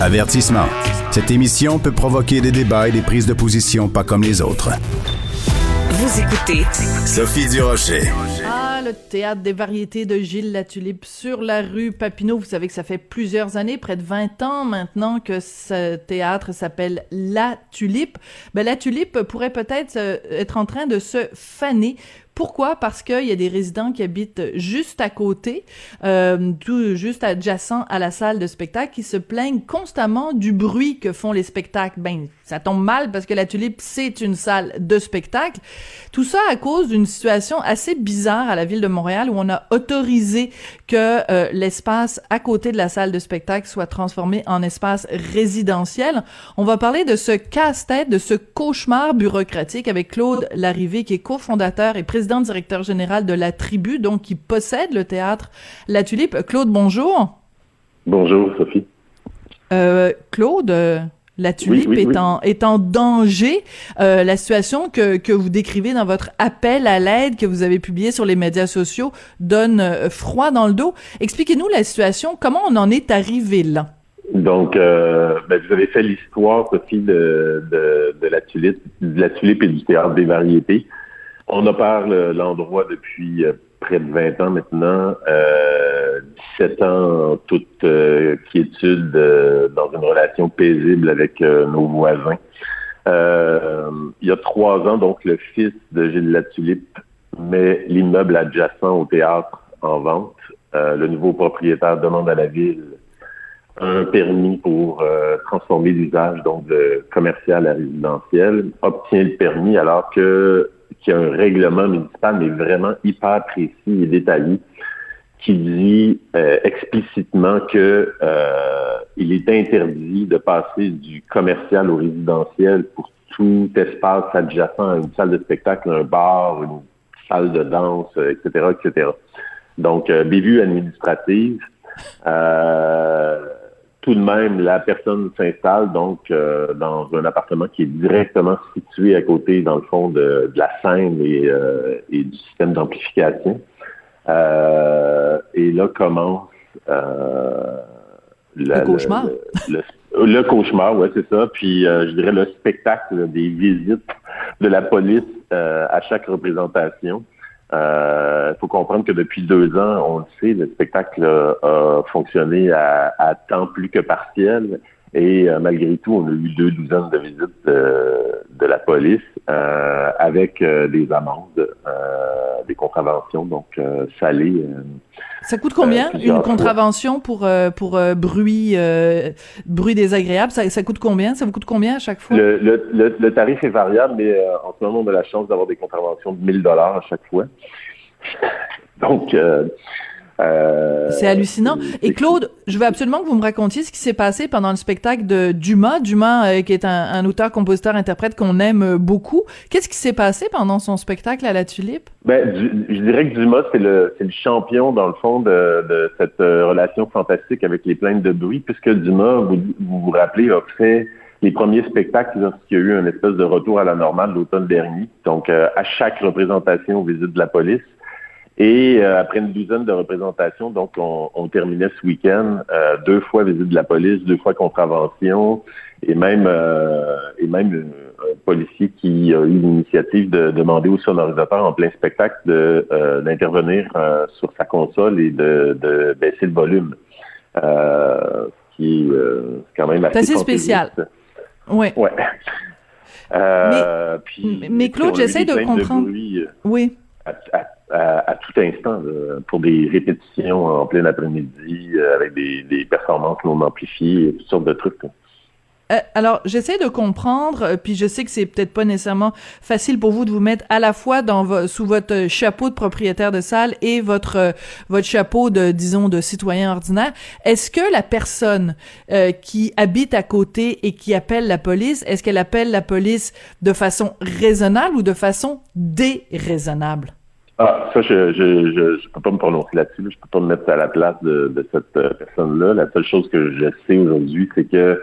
Avertissement. Cette émission peut provoquer des débats et des prises de position pas comme les autres. Vous écoutez Sophie Durocher. Ah, le théâtre des variétés de Gilles Latulippe sur la rue Papineau. Vous savez que ça fait plusieurs années, près de 20 ans maintenant, que ce théâtre s'appelle La Tulipe. Ben, la Tulipe pourrait peut-être euh, être en train de se faner pourquoi? Parce qu'il y a des résidents qui habitent juste à côté, euh, tout juste adjacent à la salle de spectacle, qui se plaignent constamment du bruit que font les spectacles. Ben, ça tombe mal parce que la Tulipe, c'est une salle de spectacle. Tout ça à cause d'une situation assez bizarre à la ville de Montréal où on a autorisé que euh, l'espace à côté de la salle de spectacle soit transformé en espace résidentiel. On va parler de ce casse-tête, de ce cauchemar bureaucratique avec Claude Larrivée, qui est cofondateur et président président directeur général de la Tribu, donc qui possède le théâtre La Tulipe. Claude, bonjour. Bonjour, Sophie. Euh, Claude, euh, la tulipe est, En, est en danger. Euh, la situation que, que vous décrivez dans votre appel à l'aide que vous avez publié sur les médias sociaux donne froid dans le dos. Expliquez-nous la situation. Comment on en est arrivé là? Donc, ben, vous avez fait l'histoire, Sophie, de, de, de, la tulipe, de la tulipe et du théâtre des variétés. On parle l'endroit depuis euh, près de 20 ans maintenant, euh, 17 ans toute euh, quiétude euh, dans une relation paisible avec nos voisins. il y a trois ans, donc, le fils de Gilles Latulippe met l'immeuble adjacent au théâtre en vente. le nouveau propriétaire demande à la ville un permis pour transformer l'usage donc de commercial à résidentiel, obtient le permis alors que qui a un règlement municipal, mais vraiment hyper précis et détaillé, qui dit euh, explicitement que euh, il est interdit de passer du commercial au résidentiel pour tout espace adjacent à une salle de spectacle, un bar, une salle de danse, etc., etc. Donc, euh, bévue administrative. Euh, tout de même, la personne s'installe donc euh, dans un appartement qui est directement situé à côté, dans le fond, de, la scène et, euh, du système d'amplification. Euh, et là commence le cauchemar. Le, cauchemar, ouais, c'est ça. Puis je dirais le spectacle des visites de la police à chaque représentation. Il euh, faut comprendre que depuis deux ans, on le sait, le spectacle a fonctionné à, temps plus que partiel. Et euh, malgré tout, on a eu deux douzaines de visites de, la police euh, avec des amendes, des contraventions, donc salées. Ça coûte combien une contravention pour pour bruit bruit désagréable? Ça, ça coûte combien? Ça vous coûte combien à chaque fois? Le, le, le, tarif est variable, mais en ce moment, on a la chance d'avoir des contraventions de 1000 dollars à chaque fois. Donc, euh, euh, c'est hallucinant. Et Claude, je veux absolument que vous me racontiez ce qui s'est passé pendant le spectacle de Dumas. Dumas, euh, qui est un, auteur, compositeur, interprète qu'on aime beaucoup. Qu'est-ce qui s'est passé pendant son spectacle à la Tulipe? Ben, je, dirais que Dumas, c'est le, le champion, dans le fond, de, de cette relation fantastique avec les plaintes de bruit, puisque Dumas, vous vous, rappelez, a fait les premiers spectacles lorsqu'il y a eu un espèce de retour à la normale l'automne dernier. Donc, à chaque représentation, visite de la police, et euh, après une douzaine de représentations, donc on, terminait ce week-end euh, deux fois visite de la police, deux fois contravention, et même euh, et même un policier qui a eu l'initiative de demander au sonorisateur en plein spectacle de d'intervenir sur sa console et de, de baisser le volume, qui est quand même assez, assez spécial. Oui. Ouais. mais, puis, mais Claude, j'essaie de comprendre. oui à, tout instant pour des répétitions en plein après-midi euh, avec des, performances non amplifiées, toutes sortes de trucs. Euh, alors, j'essaie de comprendre, euh, puis je sais que c'est peut-être pas nécessairement facile pour vous de vous mettre à la fois dans sous votre chapeau de propriétaire de salle et votre votre chapeau de disons de citoyen ordinaire. Est-ce que la personne qui habite à côté et qui appelle la police, est-ce qu'elle appelle la police de façon raisonnable ou de façon déraisonnable? Ah, ça, je je, je, peux pas me prononcer là-dessus. Je peux pas me mettre à la place de, de cette euh, personne-là. La seule chose que je sais aujourd'hui, c'est que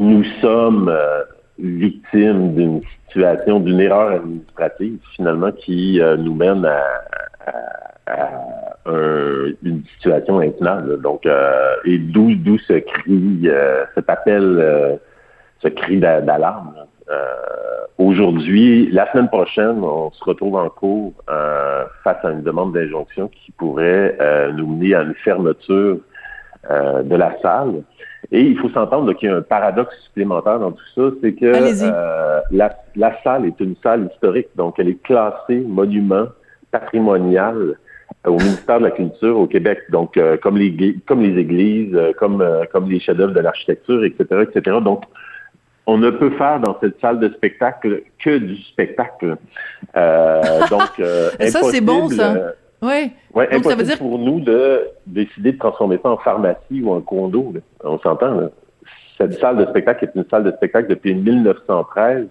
nous sommes euh, victimes d'une situation, d'une erreur administrative, finalement, qui euh, nous mène à, une situation intenable. Donc, et d'où d'où ce cri, cet appel, ce cri d'alarme. Aujourd'hui, la semaine prochaine, on se retrouve en cours face à une demande d'injonction qui pourrait nous mener à une fermeture de la salle. Et il faut s'entendre qu'il y a un paradoxe supplémentaire dans tout ça, c'est que euh, la, la, salle est une salle historique, donc elle est classée monument patrimonial au ministère de la Culture au Québec, donc euh, comme les comme les églises, euh, comme comme les chefs-d'œuvre de l'architecture, etc., etc. Donc on ne peut faire dans cette salle de spectacle que du spectacle. donc ça c'est bon ça. Oui. Ouais, Donc, ça veut dire pour nous de décider de transformer ça en pharmacie ou en condo. On s'entend. Cette salle de spectacle est une salle de spectacle depuis 1913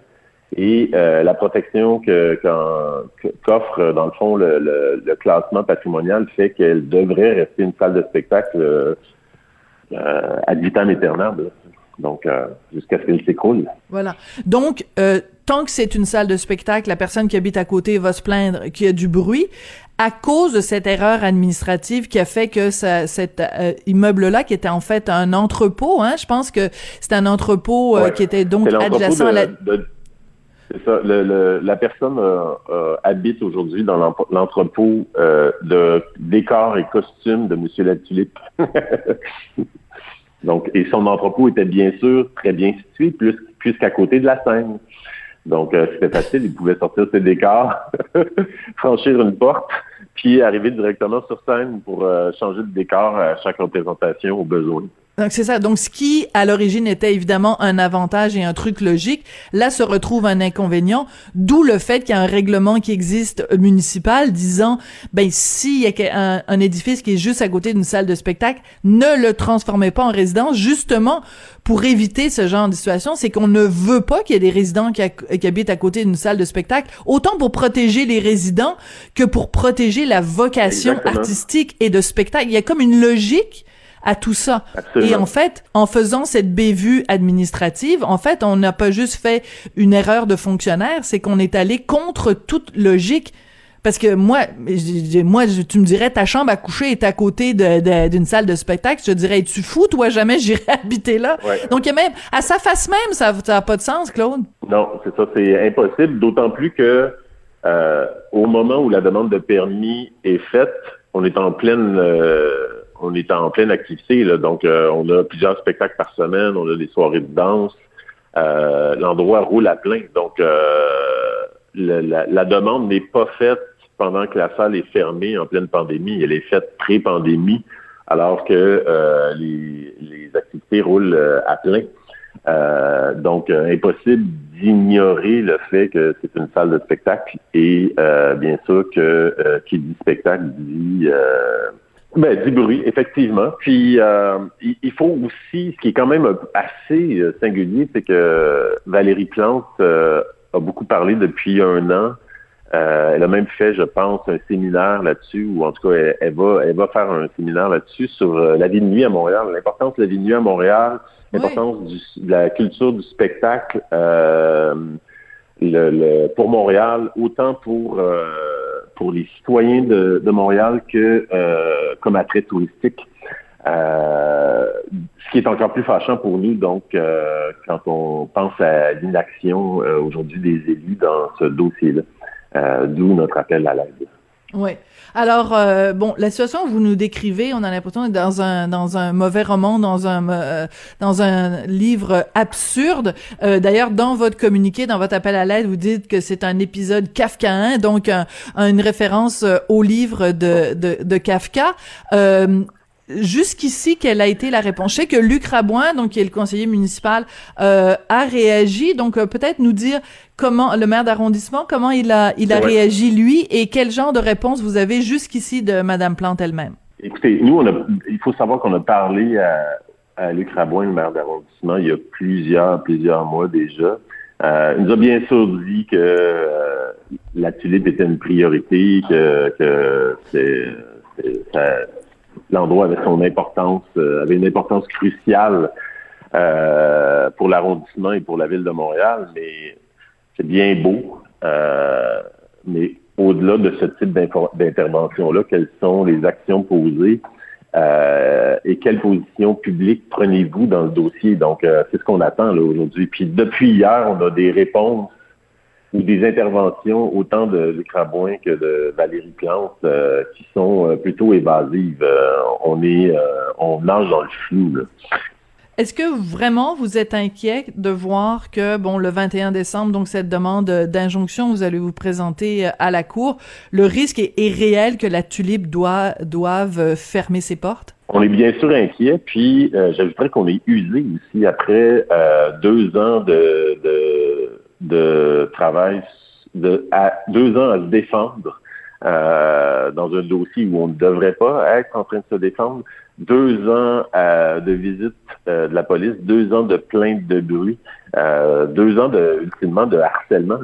et euh, la protection que qu'offre dans le fond le, le, classement patrimonial fait qu'elle devrait rester une salle de spectacle euh, ad vitam aeternam. Donc, euh, jusqu'à ce qu'elle s'écroule. Voilà. Donc, euh, tant que c'est une salle de spectacle, la personne qui habite à côté va se plaindre qu'il y a du bruit à cause de cette erreur administrative qui a fait que ça, cet euh, immeuble-là, qui était en fait un entrepôt, hein, je pense que c'est un entrepôt qui était donc adjacent à la... c'est ça. Le, la personne habite aujourd'hui dans l'entrepôt de décors et costumes de Monsieur Latulippe. Donc, et son entrepôt était bien sûr très bien situé, puisqu'à côté de la scène. Donc, euh, c'était facile, il pouvait sortir ses décors, franchir une porte, puis arriver directement sur scène pour euh, changer de décor à chaque représentation au besoin. Donc c'est ça. Donc ce qui à l'origine était évidemment un avantage et un truc logique, là se retrouve un inconvénient, d'où le fait qu'il y a un règlement qui existe municipal disant ben s'il y a un, édifice qui est juste à côté d'une salle de spectacle, ne le transformez pas en résidence justement pour éviter ce genre de situation, c'est qu'on ne veut pas qu'il y ait des résidents qui, habitent à côté d'une salle de spectacle, autant pour protéger les résidents que pour protéger la vocation artistique et de spectacle. Il y a comme une logique à tout ça. Et en fait, en faisant cette bévue administrative, en fait, on n'a pas juste fait une erreur de fonctionnaire, c'est qu'on est allé contre toute logique. Parce que moi, moi, tu me dirais, ta chambre à coucher est à côté d'une salle de spectacle. Je te dirais, tu fou, toi, jamais j'irai habiter là. Donc, il y a même, à sa face même, ça n'a pas de sens, Claude. Non, c'est ça, c'est impossible. D'autant plus que, euh, au moment où la demande de permis est faite, on est en pleine, euh, on est en pleine activité. Là, donc, euh, on a plusieurs spectacles par semaine, on a des soirées de danse. Euh, l'endroit roule à plein. Donc, euh, la, demande n'est pas faite pendant que la salle est fermée en pleine pandémie. Elle est faite pré-pandémie, alors que les, les, activités roulent à plein. donc, impossible d'ignorer le fait que c'est une salle de spectacle et bien sûr que qui dit spectacle dit ben, du bruit, effectivement. Puis, euh, il faut aussi, ce qui est quand même assez euh, singulier, c'est que Valérie Plante euh, a beaucoup parlé depuis un an. elle a même fait, je pense, un séminaire là-dessus, ou en tout cas, elle, va, elle va faire un séminaire là-dessus sur la vie de nuit à Montréal, l'importance de la vie de nuit à Montréal, l'importance de la culture du spectacle le, pour Montréal, autant pour pour les citoyens de, Montréal que euh, comme attrait touristique. Euh, ce qui est encore plus fâchant pour nous, donc, euh, quand on pense à l'inaction aujourd'hui des élus dans ce dossier-là, d'où notre appel à l'aide. Oui. Alors euh, bon, la situation que vous nous décrivez, on a l'impression d'être dans un dans un mauvais roman, dans un euh, dans un livre absurde. Euh, D'ailleurs, dans votre communiqué, dans votre appel à l'aide, vous dites que c'est un épisode kafkaïen, donc un, une référence euh, au livre de de, de Kafka. Jusqu'ici, quelle a été la réponse? Je sais que Luc Rabouin, donc qui est le conseiller municipal, euh, a réagi. Donc euh, peut-être nous dire comment le maire d'arrondissement, comment il a il a réagi lui et quel genre de réponse vous avez jusqu'ici de Madame Plante elle-même? Écoutez, nous, on a, il faut savoir qu'on a parlé à, Luc Rabouin, le maire d'arrondissement, il y a plusieurs plusieurs mois déjà. Euh, il nous a bien sûr dit que euh, la tulipe était une priorité, que, que c'est, l'endroit avait son importance, euh, avait une importance cruciale euh, pour l'arrondissement et pour la ville de Montréal, mais c'est bien beau. Euh, mais au-delà de ce type d'intervention-là, quelles sont les actions posées euh, et quelle position publique prenez-vous dans le dossier? Donc, euh, c'est ce qu'on attend là aujourd'hui. Puis depuis hier, on a des réponses ou des interventions autant de, de Crabouin que de Valérie Plante euh, qui sont plutôt évasives. on est on nage dans le flou. Là. Est-ce que vraiment vous êtes inquiet de voir que, bon, le 21 décembre, donc cette demande d'injonction, vous allez vous présenter euh, à la Cour, le risque est, réel que la tulipe doit, doive euh, fermer ses portes? On est bien sûr inquiet, puis euh, j'ajouterais qu'on est usé ici après deux ans de, de, de travail, de, à, deux ans à se défendre dans un dossier où on ne devrait pas être en train de se défendre deux ans euh, de visite euh, de la police, deux ans de plainte de bruit, euh, deux ans de ultimement de harcèlement.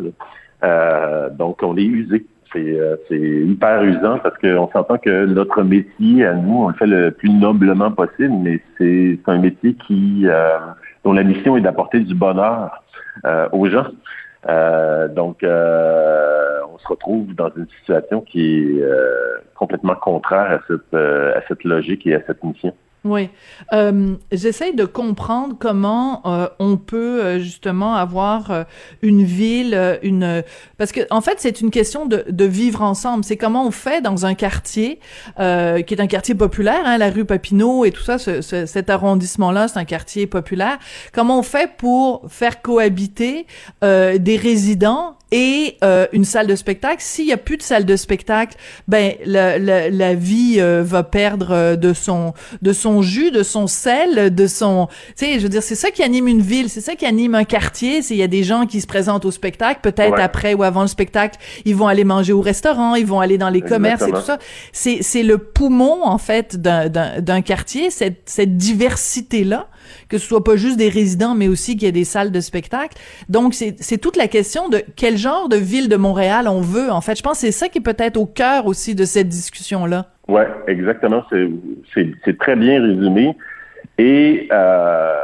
donc on est usé. C'est hyper usant parce qu'on s'entend que notre métier, à nous, on le fait le plus noblement possible, mais c'est un métier qui dont la mission est d'apporter du bonheur aux gens. donc, on se retrouve dans une situation qui est complètement contraire à cette, euh, à cette logique et à cette mission. Oui. Euh, J'essaye de comprendre comment euh, on peut euh, justement avoir euh, une ville, une parce que en fait c'est une question de, de vivre ensemble. C'est comment on fait dans un quartier qui est un quartier populaire, hein, la rue Papineau et tout ça, ce, cet arrondissement-là, c'est un quartier populaire. Comment on fait pour faire cohabiter des résidents et euh, une salle de spectacle. S'il y a plus de salle de spectacle, ben la, la, la vie euh, va perdre euh, de son de son jus, de son sel, de son. Tu sais, je veux dire, c'est ça qui anime une ville, c'est ça qui anime un quartier. C'est il y a des gens qui se présentent au spectacle, peut-être après ou avant le spectacle, ils vont aller manger au restaurant, ils vont aller dans les commerces et tout ça. C'est c'est le poumon en fait d'un d'un quartier, cette cette diversité là que ce soit pas juste des résidents, mais aussi qu'il y ait des salles de spectacle. Donc, c'est toute la question de quel genre de ville de Montréal on veut. En fait, je pense que c'est ça qui est peut-être au cœur aussi de cette discussion-là. Oui, exactement. C'est très bien résumé. Et euh,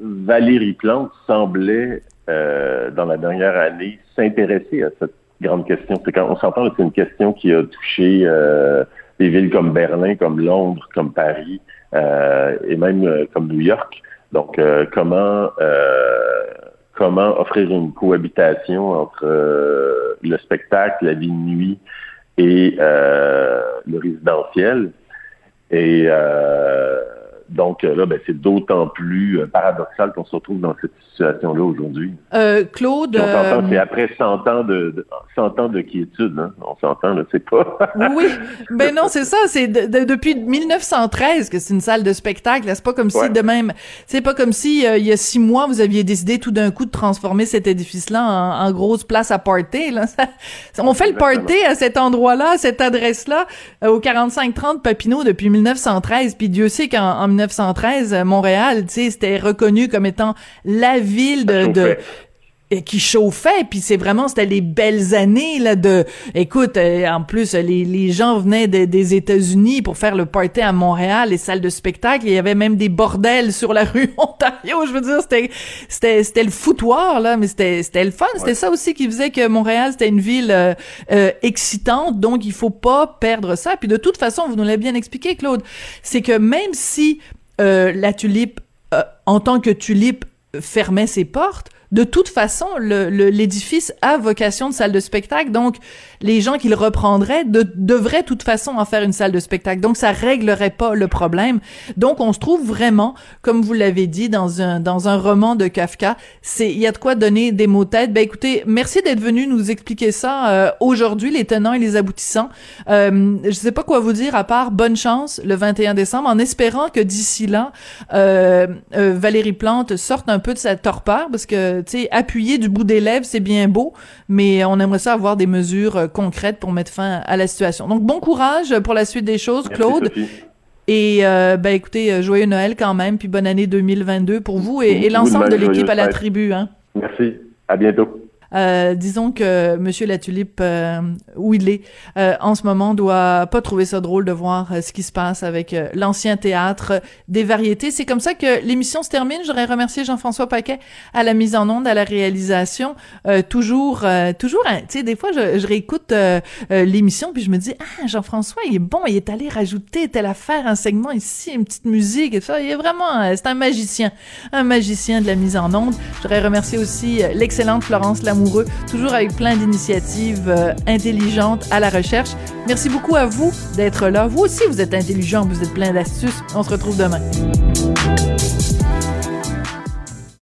Valérie Plante semblait, euh, dans la dernière année, s'intéresser à cette grande question. Quand on s'entend que c'est une question qui a touché euh, des villes comme Berlin, comme Londres, comme Paris et même comme New York. Donc, euh, comment euh, comment offrir une cohabitation entre euh, le spectacle, la vie de nuit et le résidentiel? Et donc euh, là, ben, c'est d'autant plus euh, paradoxal qu'on se retrouve dans cette situation-là aujourd'hui. Euh, Claude... On c'est après 100 ans de, 100 ans de quiétude, hein? on s'entend, là, c'est pas... oui, ben non, c'est ça, c'est depuis 1913 que c'est une salle de spectacle, c'est pas comme si de même... C'est pas comme si il y a six mois, vous aviez décidé tout d'un coup de transformer cet édifice-là en, grosse place à party, là. on fait le party à cet endroit-là, à cette adresse-là, au 4530 Papineau depuis 1913, puis Dieu sait qu'en 1913, euh, Montréal, tu sais, c'était reconnu comme étant la ville de, qui chauffait puis c'est vraiment c'était les belles années là de écoute euh, en plus les, les gens venaient des États-Unis pour faire le party à Montréal les salles de spectacle il y avait même des bordels sur la rue Ontario je veux dire c'était c'était c'était le foutoir là mais c'était c'était le fun. C'était ça aussi qui faisait que Montréal c'était une ville euh, excitante donc il faut pas perdre ça. Puis de toute façon vous nous l'avez bien expliqué Claude c'est que même si euh, la tulipe, euh, en tant que tulipe, fermait ses portes, de toute façon, l'édifice le, a vocation de salle de spectacle, donc les gens qui le reprendraient de, devraient de toute façon en faire une salle de spectacle. Donc ça réglerait pas le problème. Donc on se trouve vraiment, comme vous l'avez dit dans un dans un roman de Kafka, c'est il y a de quoi donner des mots têtes. Ben écoutez, merci d'être venu nous expliquer ça euh, aujourd'hui, les tenants et les aboutissants. Euh, je sais pas quoi vous dire à part bonne chance le 21 décembre, en espérant que d'ici là, euh, euh, Valérie Plante sorte un peu de sa torpeur, parce que tu sais appuyer du bout des lèvres c'est bien beau, mais on aimerait ça avoir des mesures concrètes pour mettre fin à la situation. Donc bon courage pour la suite des choses, Claude. Et euh, ben écoutez, euh, joyeux Noël quand même, puis bonne année 2022 pour vous et, l'ensemble de l'équipe à la tribu. Hein. Merci. À bientôt. Euh, disons que Monsieur la Tulipe, euh, où il est euh, en ce moment, doit pas trouver ça drôle de voir ce qui se passe avec l'ancien théâtre des variétés. C'est comme ça que l'émission se termine. J'aurais remercié Jean-François Paquet à la mise en onde, à la réalisation. toujours, toujours, hein, tu sais, des fois, je, je réécoute l'émission puis je me dis, ah, Jean-François, il est bon, il est allé rajouter telle affaire, un segment ici, une petite musique et ça. Il est vraiment, c'est un magicien, un magicien de la mise en onde. J'aurais remercié aussi l'excellente Florence Toujours avec plein d'initiatives euh, intelligentes à la recherche. Merci beaucoup à vous d'être là. Vous aussi, vous êtes intelligent, vous êtes plein d'astuces. On se retrouve demain.